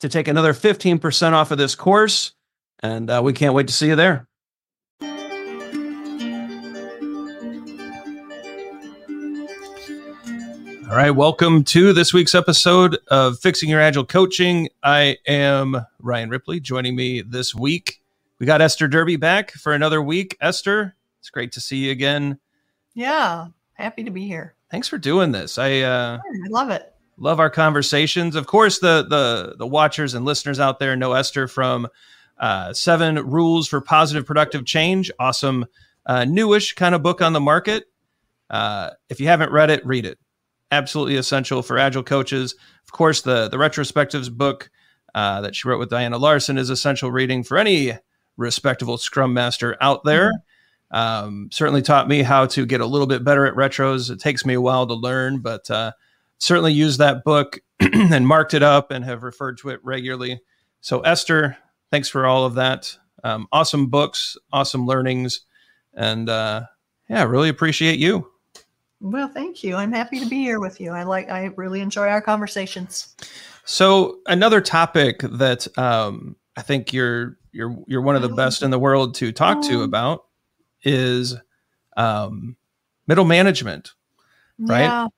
to take another 15% off of this course. And uh, we can't wait to see you there. All right, welcome to this week's episode of Fixing Your Agile Coaching. I am Ryan Ripley. Joining me this week, we got Esther Derby back for another week. Esther, it's great to see you again. Yeah, happy to be here. Thanks for doing this. I uh, I love it love our conversations. Of course, the the the watchers and listeners out there know Esther from uh, Seven Rules for Positive Productive Change. Awesome, uh, newish kind of book on the market. Uh, if you haven't read it, read it. Absolutely essential for agile coaches. Of course, the the retrospectives book uh, that she wrote with Diana Larsen is essential reading for any respectable Scrum Master out there. Mm-hmm. Um, certainly taught me how to get a little bit better at retros. It takes me a while to learn, but uh, certainly used that book and marked it up and have referred to it regularly. So, Esther, thanks for all of that. Um, awesome books, awesome learnings, and uh, yeah, really appreciate you. Well, thank you. I'm happy to be here with you. I like. I really enjoy our conversations. So, another topic that um, I think you're you're you're one of the best in the world to talk to oh. about is um, middle management, right? Yeah.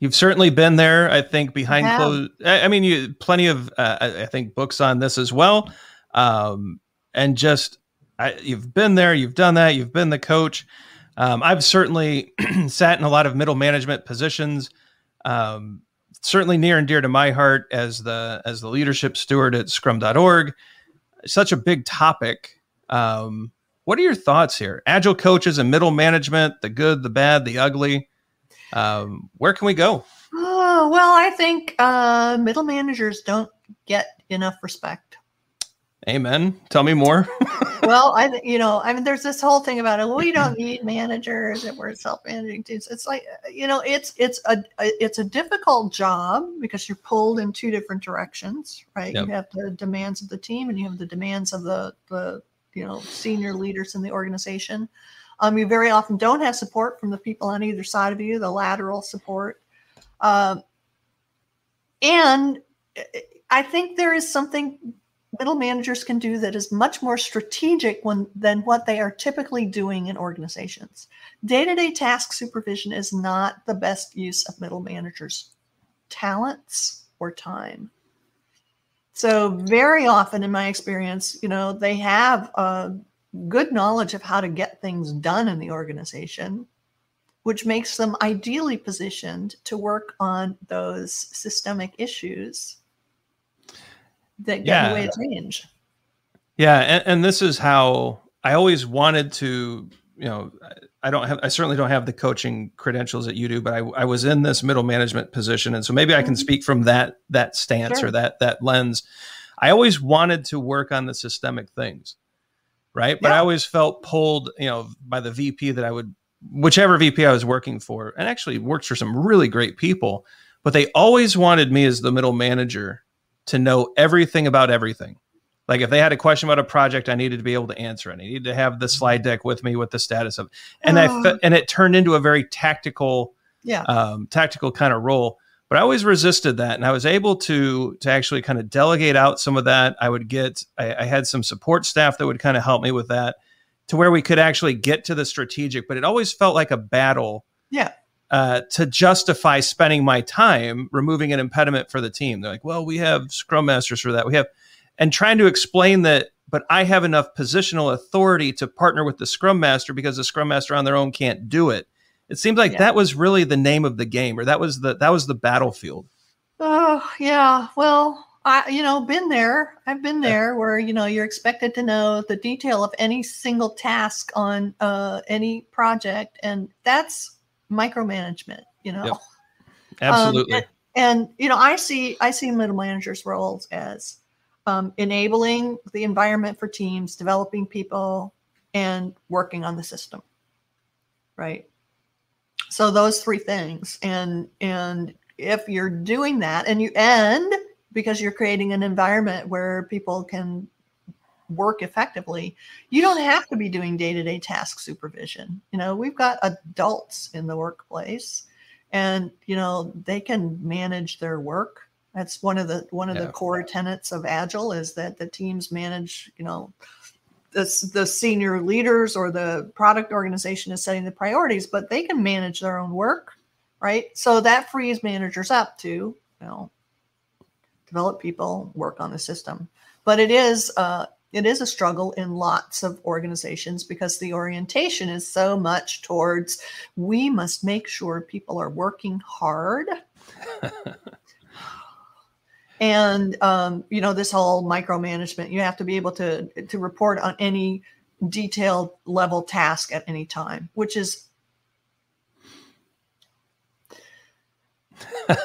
You've certainly been there. I think behind closed. I mean, you plenty of uh, I think books on this as well, um, and just I, you've been there. You've done that. You've been the coach. Um, I've certainly sat in a lot of middle management positions. Um, certainly near and dear to my heart as the as the leadership steward at Scrum.org. Such a big topic. Um, what are your thoughts here? Agile coaches and middle management, the good, the bad, the ugly. Um, where can we go? Oh, well, I think uh, middle managers don't get enough respect. Amen. Tell me more. well, I think you know, I mean, there's this whole thing about it. Well, we don't need managers, and we're self-managing teams. It's like you know, it's it's a it's a difficult job because you're pulled in two different directions, right? Yep. You have the demands of the team, and you have the demands of the the you know senior leaders in the organization. Um, you very often don't have support from the people on either side of you, the lateral support. Um, and I think there is something middle managers can do that is much more strategic when, than what they are typically doing in organizations. Day to day task supervision is not the best use of middle managers' talents or time. So, very often in my experience, you know, they have a good knowledge of how to get things done in the organization, which makes them ideally positioned to work on those systemic issues that get yeah. in the way of change. Yeah, and, and this is how I always wanted to, you know, I don't have, I certainly don't have the coaching credentials that you do, but I, I was in this middle management position, and so maybe I can mm-hmm. speak from that that stance sure. or that that lens. I always wanted to work on the systemic things right? But yeah. I always felt pulled, you know, by the VP that I would, whichever VP I was working for, and actually worked for some really great people, but they always wanted me as the middle manager to know everything about everything. Like if they had a question about a project, I needed to be able to answer it. I needed to have the slide deck with me with the status of, and I fe- and it turned into a very tactical, yeah, um, tactical kind of role. But I always resisted that, and I was able to to actually kind of delegate out some of that. I would get, I, I had some support staff that would kind of help me with that, to where we could actually get to the strategic. But it always felt like a battle. Yeah. Uh, to justify spending my time removing an impediment for the team. They're like, well, we have scrum masters for that. We have, and trying to explain that, but I have enough positional authority to partner with the scrum master because the scrum master on their own can't do it. It seems like Yeah. that was really the name of the game, or that was the that was the battlefield. Oh, yeah. Well, I, you know, been there. I've been there where, you know, you're expected to know the detail of any single task on uh, any project. And that's micromanagement, you know. Yep. Absolutely. Um, and, and, you know, I see, I see middle managers' roles as um, enabling the environment for teams, developing people, and working on the system. Right. So those three things. And, and, if you're doing that and you end because you're creating an environment where people can work effectively you don't have to be doing day-to-day task supervision you know we've got adults in the workplace and you know they can manage their work that's one of the one of Yeah. the core tenets of agile is that the teams manage you know the, the senior leaders or the product organization is setting the priorities but they can manage their own work right? So that frees managers up to, you know, develop people, work on the system. But it is uh, it is a struggle in lots of organizations because the orientation is so much towards we must make sure people are working hard. and um, you know this whole micromanagement you have to be able to to report on any detailed level task at any time which is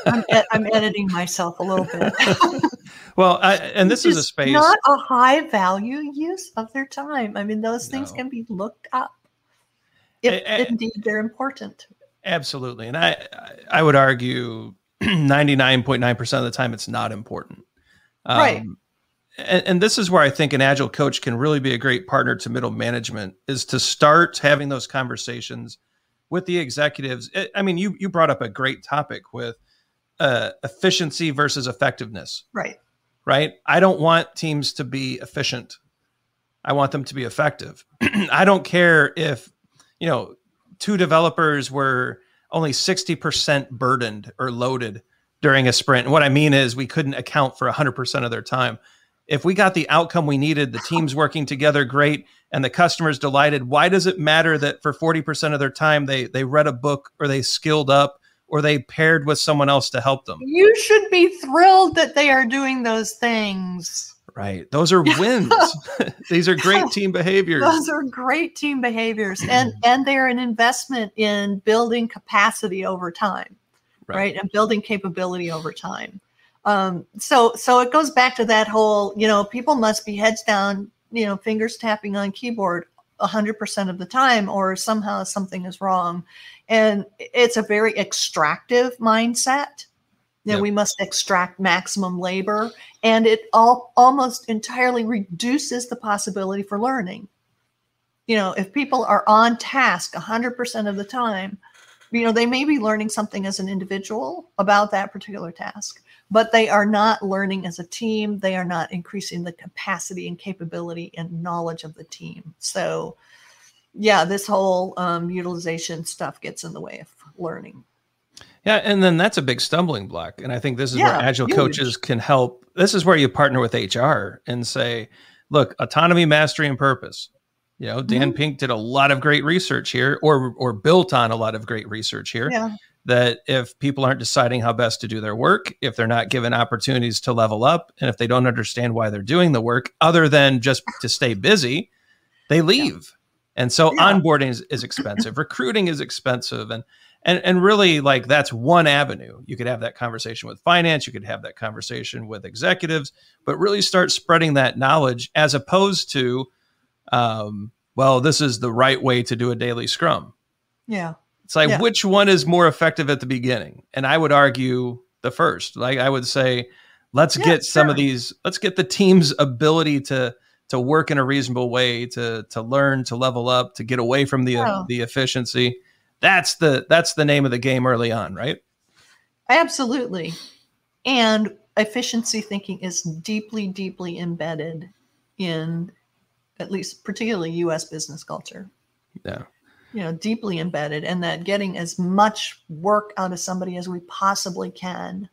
I'm, ed- I'm editing myself a little bit. well, I, and this is a space. not a high value use of their time. I mean, those things No. can be looked up if Eh, eh. indeed they're important. Absolutely. And I I would argue 99.9% of the time it's not important. Right. And, and this is where I think an agile coach can really be a great partner to middle management is to start having those conversations with the executives. I- I mean, you you brought up a great topic with uh, efficiency versus effectiveness, Right. right? I don't want teams to be efficient. I want them to be effective. I don't care if, you know, two developers were only 60% burdened or loaded during a sprint. And what I mean is we couldn't account for 100% of their time. If we got the outcome we needed, the teams working together great and the customers delighted, why does it matter that for 40% of their time they they read a book or they skilled up or they paired with someone else to help them? You should be thrilled that they are doing those things. Right. Those are wins. These are great team behaviors. Those are great team behaviors, and and they're an investment in building capacity over time, Right. right? And building capability over time. Um, so so it goes back to that whole, you know, people must be heads down, you know, fingers tapping on keyboard 100% of the time or somehow something is wrong. And it's a very extractive mindset that Yep. we must extract maximum labor and it all almost entirely reduces the possibility for learning. You know, if people are on task 100% of the time, you know, they may be learning something as an individual about that particular task, but they are not learning as a team. They are not increasing the capacity and capability and knowledge of the team. So, yeah, this whole um, utilization stuff gets in the way of learning. Yeah, and then that's a big stumbling block. And I think this is Yeah, where agile huge. coaches can help. This is where you partner with HR and say, look, autonomy, mastery, and purpose. You know, Dan Mm-hmm. Pink did a lot of great research here, or or built on a lot of great research here. Yeah. That if people aren't deciding how best to do their work, if they're not given opportunities to level up, and if they don't understand why they're doing the work other than just to stay busy, they leave. And so Yeah. onboarding is, is expensive, recruiting is expensive, and and and really like that's one avenue. You could have that conversation with finance, you could have that conversation with executives, but really start spreading that knowledge as opposed to, um, well, this is the right way to do a daily scrum. Yeah. It's like Yeah. which one is more effective at the beginning? And I would argue the first. Like I would say, let's Yeah, get some of these let's get the team's ability to to work in a reasonable way to to learn to level up to get away from the Yeah. the efficiency that's the that's the name of the game early on right Absolutely. And efficiency thinking is deeply, deeply embedded in at least particularly US business culture. yeah You know, deeply embedded, and that getting as much work out of somebody as we possibly can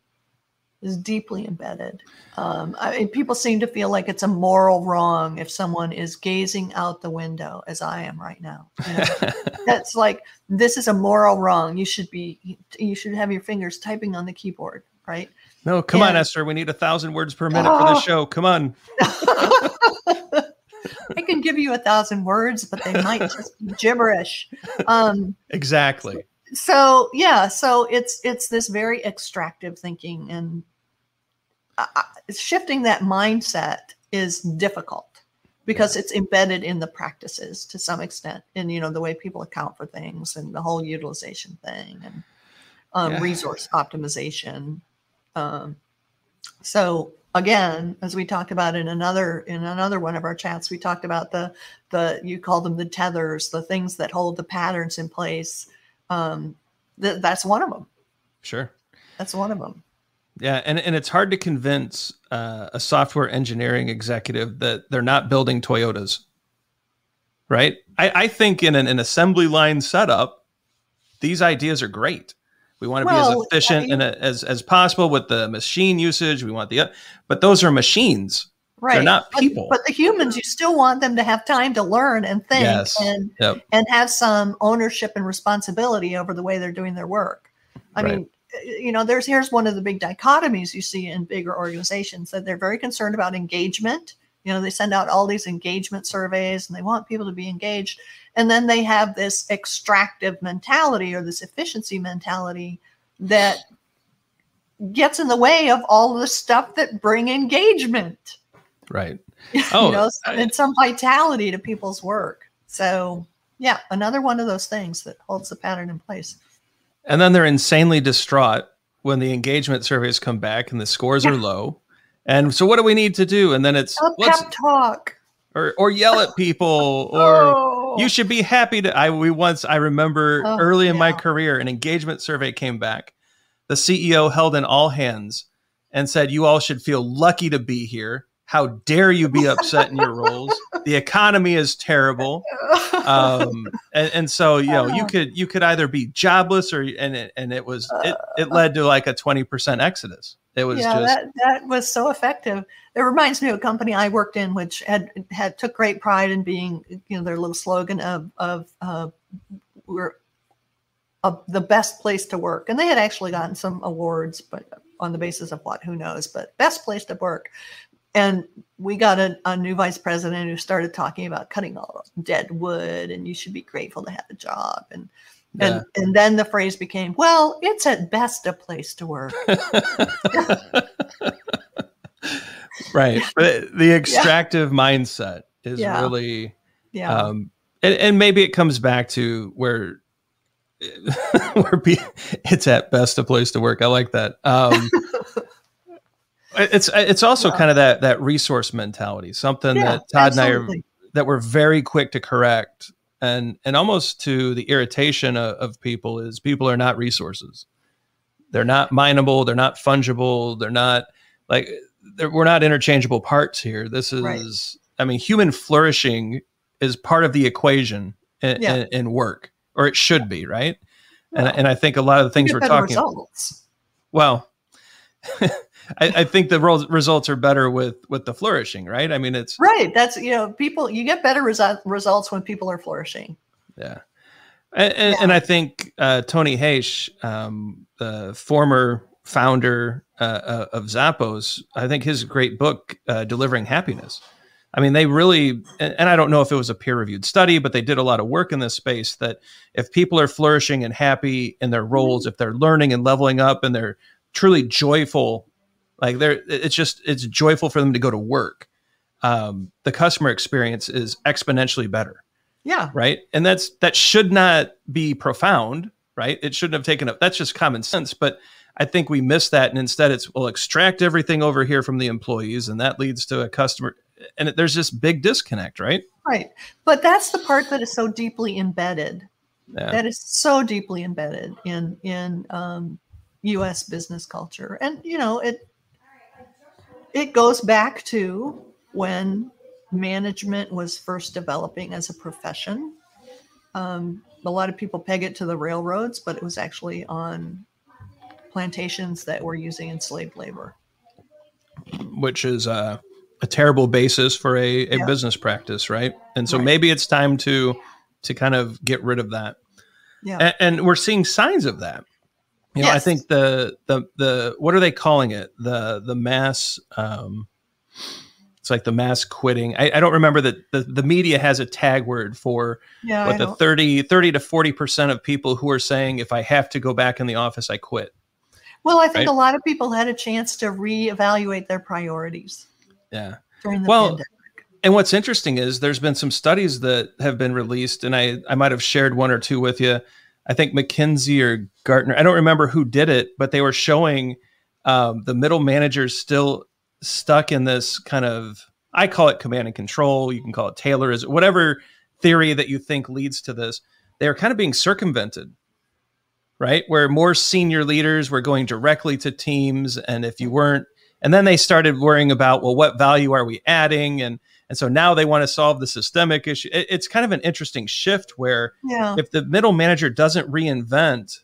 is deeply embedded. Um, I mean, people seem to feel like it's a moral wrong if someone is gazing out the window, as I am right now. You know? that's like this is a moral wrong. You should be you should have your fingers typing on the keyboard, right? no come on esther we need a thousand words per minute for the Oh. show come on I can give you a thousand words, but they might just be gibberish. Um, exactly so yeah, so it's it's this very extractive thinking, and uh, shifting that mindset is difficult because it's embedded in the practices to some extent, in you know the way people account for things and the whole utilization thing and um, Yeah. resource optimization. Um, so again, as we talked about in another in another one of our chats, we talked about the the you call them the tethers, the things that hold the patterns in place. Um, th- that's one of them. sure That's one of them. Yeah, and, and it's hard to convince uh, a software engineering executive that they're not building Toyotas, right? I, I think in an, an assembly line setup, these ideas are great. We want to be as efficient I mean- and uh, as as possible with the machine usage. We want the, but those are machines. Right. They're not people. But, the humans, you still want them to have time to learn and think Yes. and Yep. and have some ownership and responsibility over the way they're doing their work. I Right. mean, you know, there's here's one of the big dichotomies you see in bigger organizations that they're very concerned about engagement. You know, they send out all these engagement surveys and they want people to be engaged. And then they have this extractive mentality or this efficiency mentality that gets in the way of all the stuff that bring engagement Right. Oh, you know, I- and some vitality to people's work. So, yeah, another one of those things that holds the pattern in place. And then they're insanely distraught when the engagement surveys come back and the scores are low. And so, what do we need to do? And then it's pep talk. or or yell at people or Oh. you should be happy to i we once i remember Oh, early in my career an engagement survey came back the ceo held in all hands and said you all should feel lucky to be here how dare you be upset in your roles the economy is terrible um and, and so you know you could you could either be jobless or and it, and it was it, it led to like a 20% exodus it was yeah, just that, that was so effective. It reminds me of a company I worked in, which had had took great pride in being, you know, their little slogan of of uh, we're uh, the best place to work, and they had actually gotten some awards, but on the basis of what, who knows? But best place to work. And we got a, a new vice president who started talking about cutting all dead wood, and you should be grateful to have a job, and and Yeah. and then the phrase became, well, it's at best a place to work. right but the extractive mindset is Yeah. really Yeah. um and, and maybe it comes back to where where be, it's at best a place to work i like that um it's it's also Yeah. kind of that that resource mentality something Yeah, that todd and i are that we're very quick to correct and and almost to the irritation of, of people is people are not resources they're not mineable they're not fungible they're not like they're, we're not interchangeable parts here this is Right. i mean human flourishing is part of the equation in, Yeah. in, in work or it should be right and, Well, and i think a lot of the things we're talking results. well I, I think the results are better with with the flourishing right i mean it's Right. That's you know, people you get better resu- results when people are flourishing. Yeah. And, and, and I think uh, Tony Hsieh, um, the former founder uh, uh, of Zappos, I think his great book, uh, Delivering Happiness. I mean, they really, and, and I don't know if it was a peer reviewed study, but they did a lot of work in this space that if people are flourishing and happy in their roles, if they're learning and leveling up and they're truly joyful, like they're, it's just, it's joyful for them to go to work. Um, the customer experience is exponentially better Yeah. right and that's that should not be profound right it shouldn't have taken up that's just common sense but I think we miss that, and instead it's we'll extract everything over here from the employees, and that leads to a customer. And it, there's this big disconnect, right? Right, but that's the part that is so deeply embedded. Yeah. That is so deeply embedded in in um, U.S. business culture, and you know it. It goes back to when management was first developing as a profession. Um, a lot of people peg it to the railroads, but it was actually on plantations that were using enslaved labor. which is uh, a terrible basis for a, a Yeah. business practice, right? And so Right. maybe it's time to to kind of get rid of that. Yeah. And, and we're seeing signs of that. You know, I think the the the what are they calling it? The the mass um it's like the mass quitting. I, I don't remember that the, the media has a tag word for yeah. I the don't- 30, 30 to 40% of people who are saying if I have to go back in the office, I quit. well, I think right? a lot of people had a chance to reevaluate their priorities Yeah. during the Well, pandemic. And what's interesting is there's been some studies that have been released, and I, I might have shared one or two with you. I think McKinsey or Gartner, I don't remember who did it, but they were showing um, the middle managers still stuck in this kind of, I call it command and control. You can call it Taylorism whatever theory that you think leads to this. They are kind of being circumvented, right? Where more senior leaders were going directly to teams. And if you weren't, and then they started worrying about, well, what value are we adding? And and so now they want to solve the systemic issue. It- it's kind of an interesting shift where Yeah. if the middle manager doesn't reinvent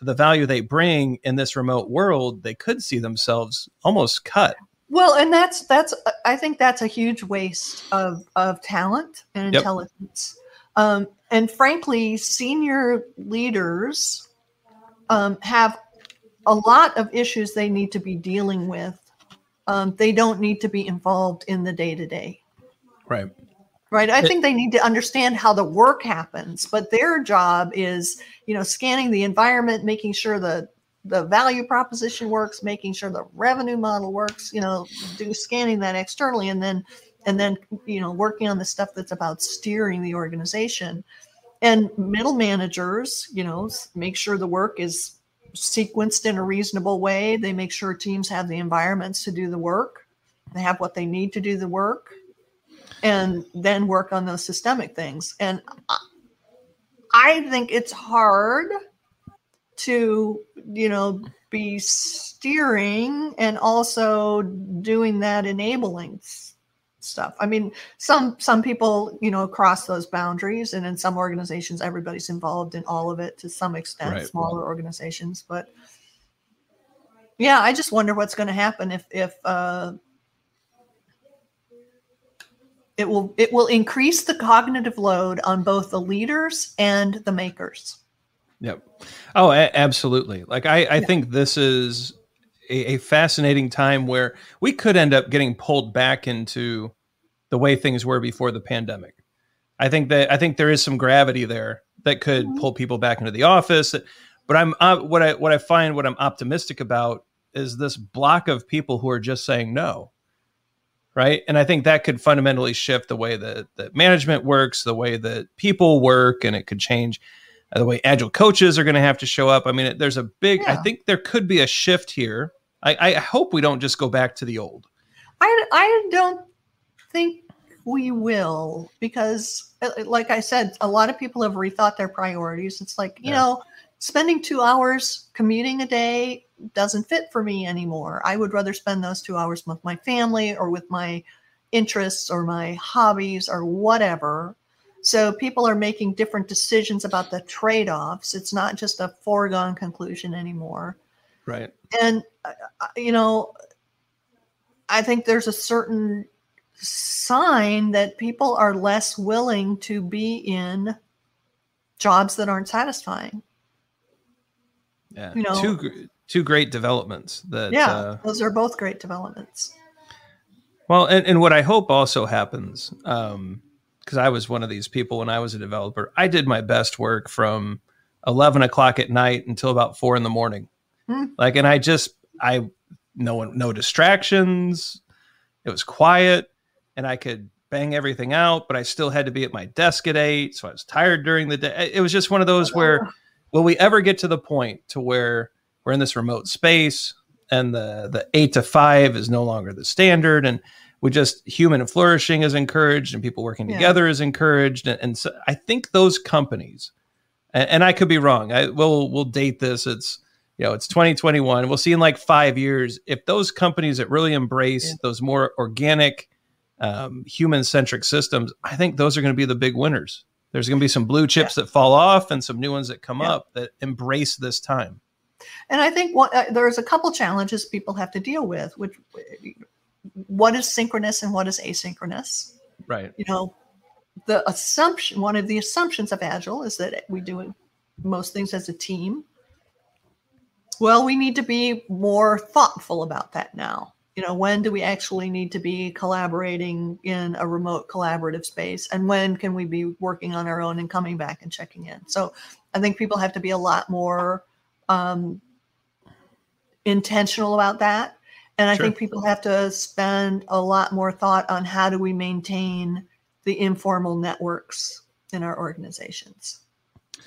the value they bring in this remote world, they could see themselves almost cut. Well, and that's that's I think that's a huge waste of of talent and Yep. intelligence. Um, and frankly, senior leaders um, have a lot of issues they need to be dealing with. Um, they don't need to be involved in the day to day. Right. Right. I think they need to understand how the work happens, but their job is, you know, scanning the environment, making sure the the value proposition works, making sure the revenue model works, you know, do scanning that externally and then and then you know working on the stuff that's about steering the organization. And middle managers, you know, make sure the work is sequenced in a reasonable way. They make sure teams have the environments to do the work. They have what they need to do the work and then work on those systemic things. And I- think it's hard to, you know, be steering and also doing that enabling stuff. I mean, some some people, you know, cross those boundaries and in some organizations everybody's involved in all of it to some extent, Right. smaller organizations, but yeah, I just wonder what's going to happen if if uh it will it will increase the cognitive load on both the leaders and the makers. Yep. Oh, a- absolutely. Like I, I think this is a, a fascinating time where we could end up getting pulled back into the way things were before the pandemic. I think that I think there is some gravity there that could Mhm. pull people back into the office. But I'm uh, what I what I find what I'm optimistic about is this block of people who are just saying no. Right. And I think that could fundamentally shift the way that, that management works, the way that people work, and it could change the way agile coaches are going to have to show up. I mean, there's a big, I think there could be a shift here. I, I hope we don't just go back to the old. I I don't think we will because uh, like I said, a lot of people have rethought their priorities. It's like, you Yeah. know, spending 2 hours commuting a day doesn't fit for me anymore. I would rather spend those 2 hours with my family or with my interests or my hobbies or whatever. So people are making different decisions about the trade-offs. It's not just a foregone conclusion anymore Right. and uh, uh, you know i think there's a certain sign that people are less willing to be in jobs that aren't satisfying Yeah. You know- two, two great developments that, yeah uh, those are both great developments Well, and, and what I hope also happens, because I was one of these people when I was a developer, I did my best work from 11 o'clock at night until about four in the morning. Hmm. Like, and I just, I, no one, no distractions. It was quiet and I could bang everything out, but I still had to be at my desk at eight. So I was tired during the day. It was just one of those where, oh, will we ever get to the point to where we're in this remote space and the the eight to five is no longer the standard and we just human flourishing is encouraged and people working Yeah. together is encouraged and, and so i think those companies and, and i could be wrong i will we'll date this it's you know it's 2021 we'll see in like five years if those companies that really embrace Yeah. those more organic um, human centric systems i think those are going to be the big winners there's going to be some blue chips that fall off and some new ones that come Yeah. up that embrace this time And I think what, uh, there's a couple challenges people have to deal with, which what is synchronous and what is asynchronous. right You know, the assumption, one of the assumptions of Agile is that we do most things as a team. Well, we need to be more thoughtful about that now. You know, when do we actually need to be collaborating in a remote collaborative space? And when can we be working on our own and coming back and checking in? So I think people have to be a lot more um, intentional about that. And I Sure. think people have to spend a lot more thought on how do we maintain the informal networks in our organizations.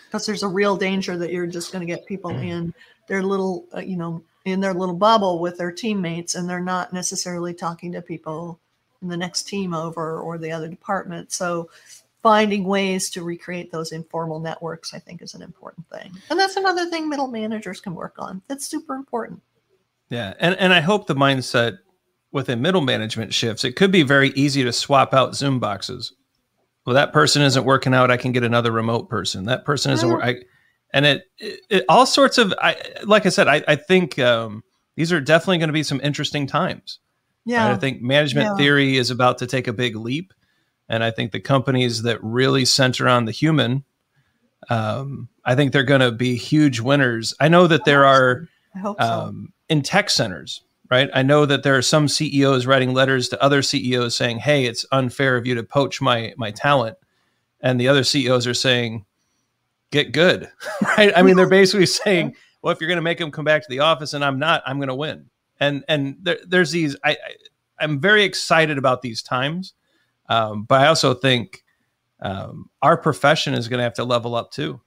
Because there's a real danger that you're just going to get people in their little, uh, you know, in their little bubble with their teammates, and they're not necessarily talking to people in the next team over or the other department. So finding ways to recreate those informal networks, I think, is an important thing. And that's another thing middle managers can work on. That's super important. Yeah, and and I hope the mindset within middle management shifts. It could be very easy to swap out Zoom boxes. Well, that person isn't working out. I can get another remote person. That person isn't. I, and it, it, it all sorts of. I like I said. I I think um, these are definitely going to be some interesting times. right? Yeah. I think management Yeah. theory is about to take a big leap, and I think the companies that really center on the human, um, I think they're going to be huge winners. I know that there are so. um, in tech centers, right? I know that there are some CEOs writing letters to other CEOs saying, "Hey, it's unfair of you to poach my my talent," and the other CEOs are saying, "Get good," right? I mean, they're basically saying, "Well, if you're going to make them come back to the office and I'm not, I'm going to win." And and there, there's these. I, I I'm very excited about these times, um, but I also think um, our profession is going to have to level up too.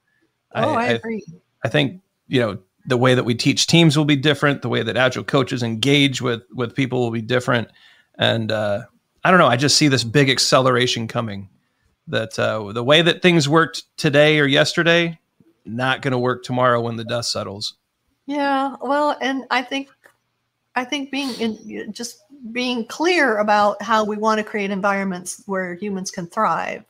oh, I, agree. I think you know the way that we teach teams will be different. The way that agile coaches engage with with people will be different, and uh, I don't know. I just see this big acceleration coming. That uh, the way that things worked today or yesterday, not going to work tomorrow when the dust settles. Yeah, well, and I think I think being in just being clear about how we want to create environments where humans can thrive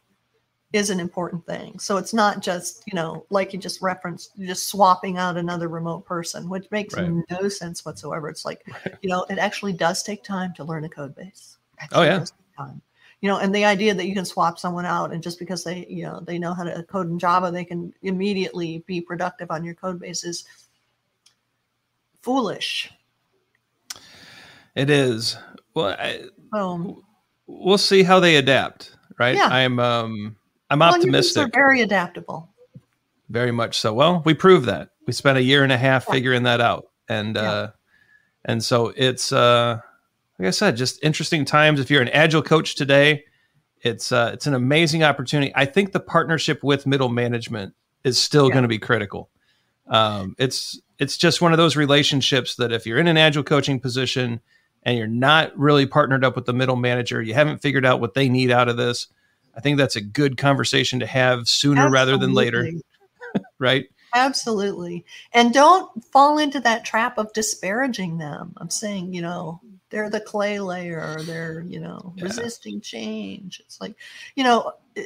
is an important thing. So it's not just, you know, like you just referenced, just swapping out another remote person, which makes Right. no sense whatsoever. It's like, you know, it actually does take time to learn a code base. Oh, yeah. time. You know, and the idea that you can swap someone out and just because they, you know, they know how to code in Java, they can immediately be productive on your code base is foolish. It is. Well, I, Um, we'll see how they adapt. Right. Yeah. I'm. Um. I'm well, optimistic. are very adaptable. Very much so. Well, we proved that. We spent a year and a half Yeah. figuring that out. And Yeah. uh and so it's uh like I said, just interesting times. If you're an agile coach today, it's uh it's an amazing opportunity. I think the partnership with middle management is still Yeah. going to be critical. Um it's it's just one of those relationships that if you're in an agile coaching position and you're not really partnered up with the middle manager, you haven't figured out what they need out of this. I think that's a good conversation to have sooner rather than later right? Absolutely. And don't fall into that trap of disparaging them. I'm saying, you know, they're the clay layer, they're, you know, Yeah. resisting change. It's like, you know, eh,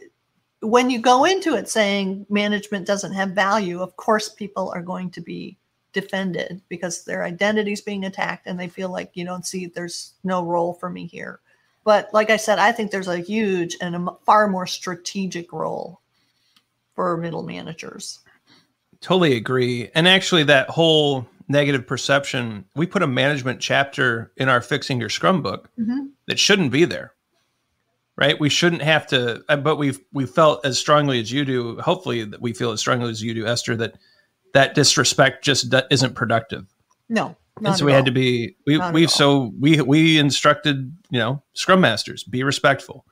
when you go into it saying management doesn't have value, of course people are going to be defended because their identity is being attacked and they feel like you don't see there's no role for me here. But like I said, I think there's a huge and a far more strategic role for middle managers. Totally agree. And actually, that whole negative perception, we put a management chapter in our Fixing Your Scrum book Mhm. that shouldn't be there. Right? We shouldn't have to, uh, but we've we felt as strongly as you do. Hopefully, that we feel as strongly as you do, Esther. That that disrespect just isn't productive. No. and so we had to be we Not we all. so we we instructed you know scrum masters be respectful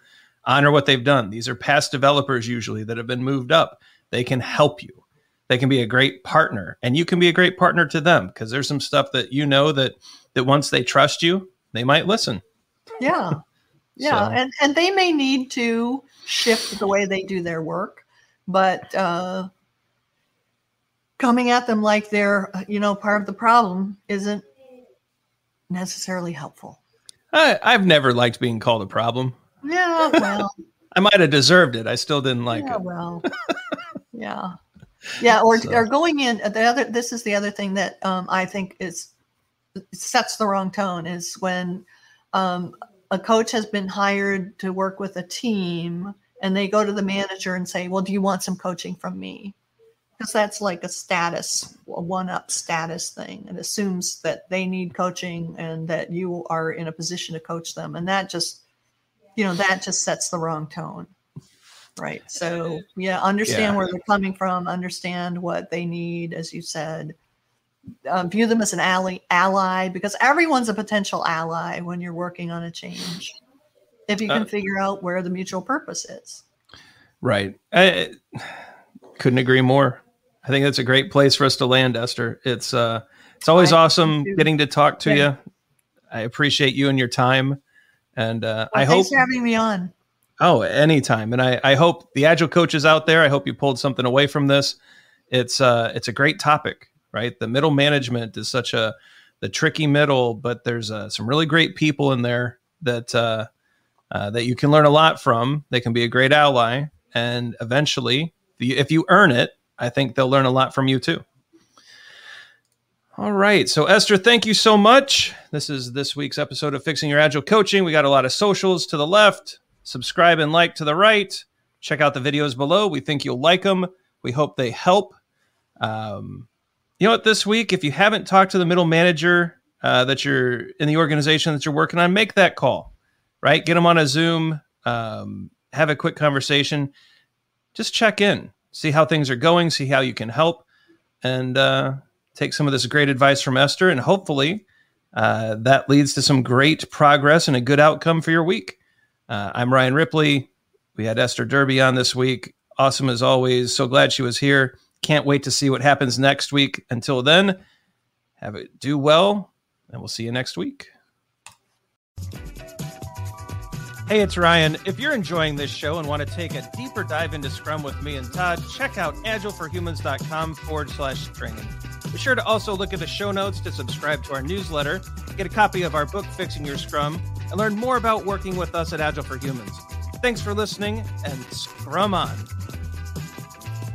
honor what they've done these are past developers usually that have been moved up they can help you they can be a great partner and you can be a great partner to them because there's some stuff that you know that that once they trust you they might listen. Yeah. Yeah So- and and they may need to shift the way they do their work but uh coming at them like they're uh, you know part of the problem isn't necessarily helpful. I, i've never liked being called a problem. Yeah well. I might have deserved it i still didn't like yeah it. well. Yeah yeah or So- or going in the other this is the other thing that um i think is sets the wrong tone is when um a coach has been hired to work with a team and they go to the manager and say well do you want some coaching from me? Because that's like a status a one up status thing. It assumes that they need coaching and that you are in a position to coach them. And that just you know that just sets the wrong tone right so yeah understand Yeah. where they're coming from understand what they need as you said uh, view them as an ally ally because everyone's a potential ally when you're working on a change if you can Uh, figure out where the mutual purpose is Right. I couldn't agree more. I think that's a great place for us to land, Esther. It's uh it's always I awesome getting to talk to Yeah. you. I appreciate you and your time. And uh, Well, I hope thanks for having me on oh anytime. And I, I hope the agile coaches out there, I hope you pulled something away from this. It's uh it's a great topic, right? The middle management is such a the tricky middle, but there's uh, some really great people in there that uh, uh, that you can learn a lot from. They can be a great ally, and eventually, if you earn it, I think they'll learn a lot from you too. All right, so Esther, thank you so much. This is this week's episode of Fixing Your Agile Coaching. We got a lot of socials to the left, subscribe and like to the right. Check out the videos below. We think you'll like them. We hope they help. Um, you know what? This week, if you haven't talked to the middle manager uh, that you're in the organization that you're working on, make that call. Right? Get them on a Zoom. Um, have a quick conversation. Just check in, see how things are going, see how you can help, and uh, take some of this great advice from Esther. And hopefully, uh, that leads to some great progress and a good outcome for your week. Uh, I'm Ryan Ripley. We had Esther Derby on this week. Awesome as always. So glad she was here. Can't wait to see what happens next week. Until then, have it do well, and we'll see you next week. Hey, it's Ryan. If you're enjoying this show and want to take a deeper dive into Scrum with me and Todd, check out agileforhumans.com forward slash training. Be sure to also look at the show notes to subscribe to our newsletter, get a copy of our book, Fixing Your Scrum, and learn more about working with us at Agile for Humans. Thanks for listening and Scrum on.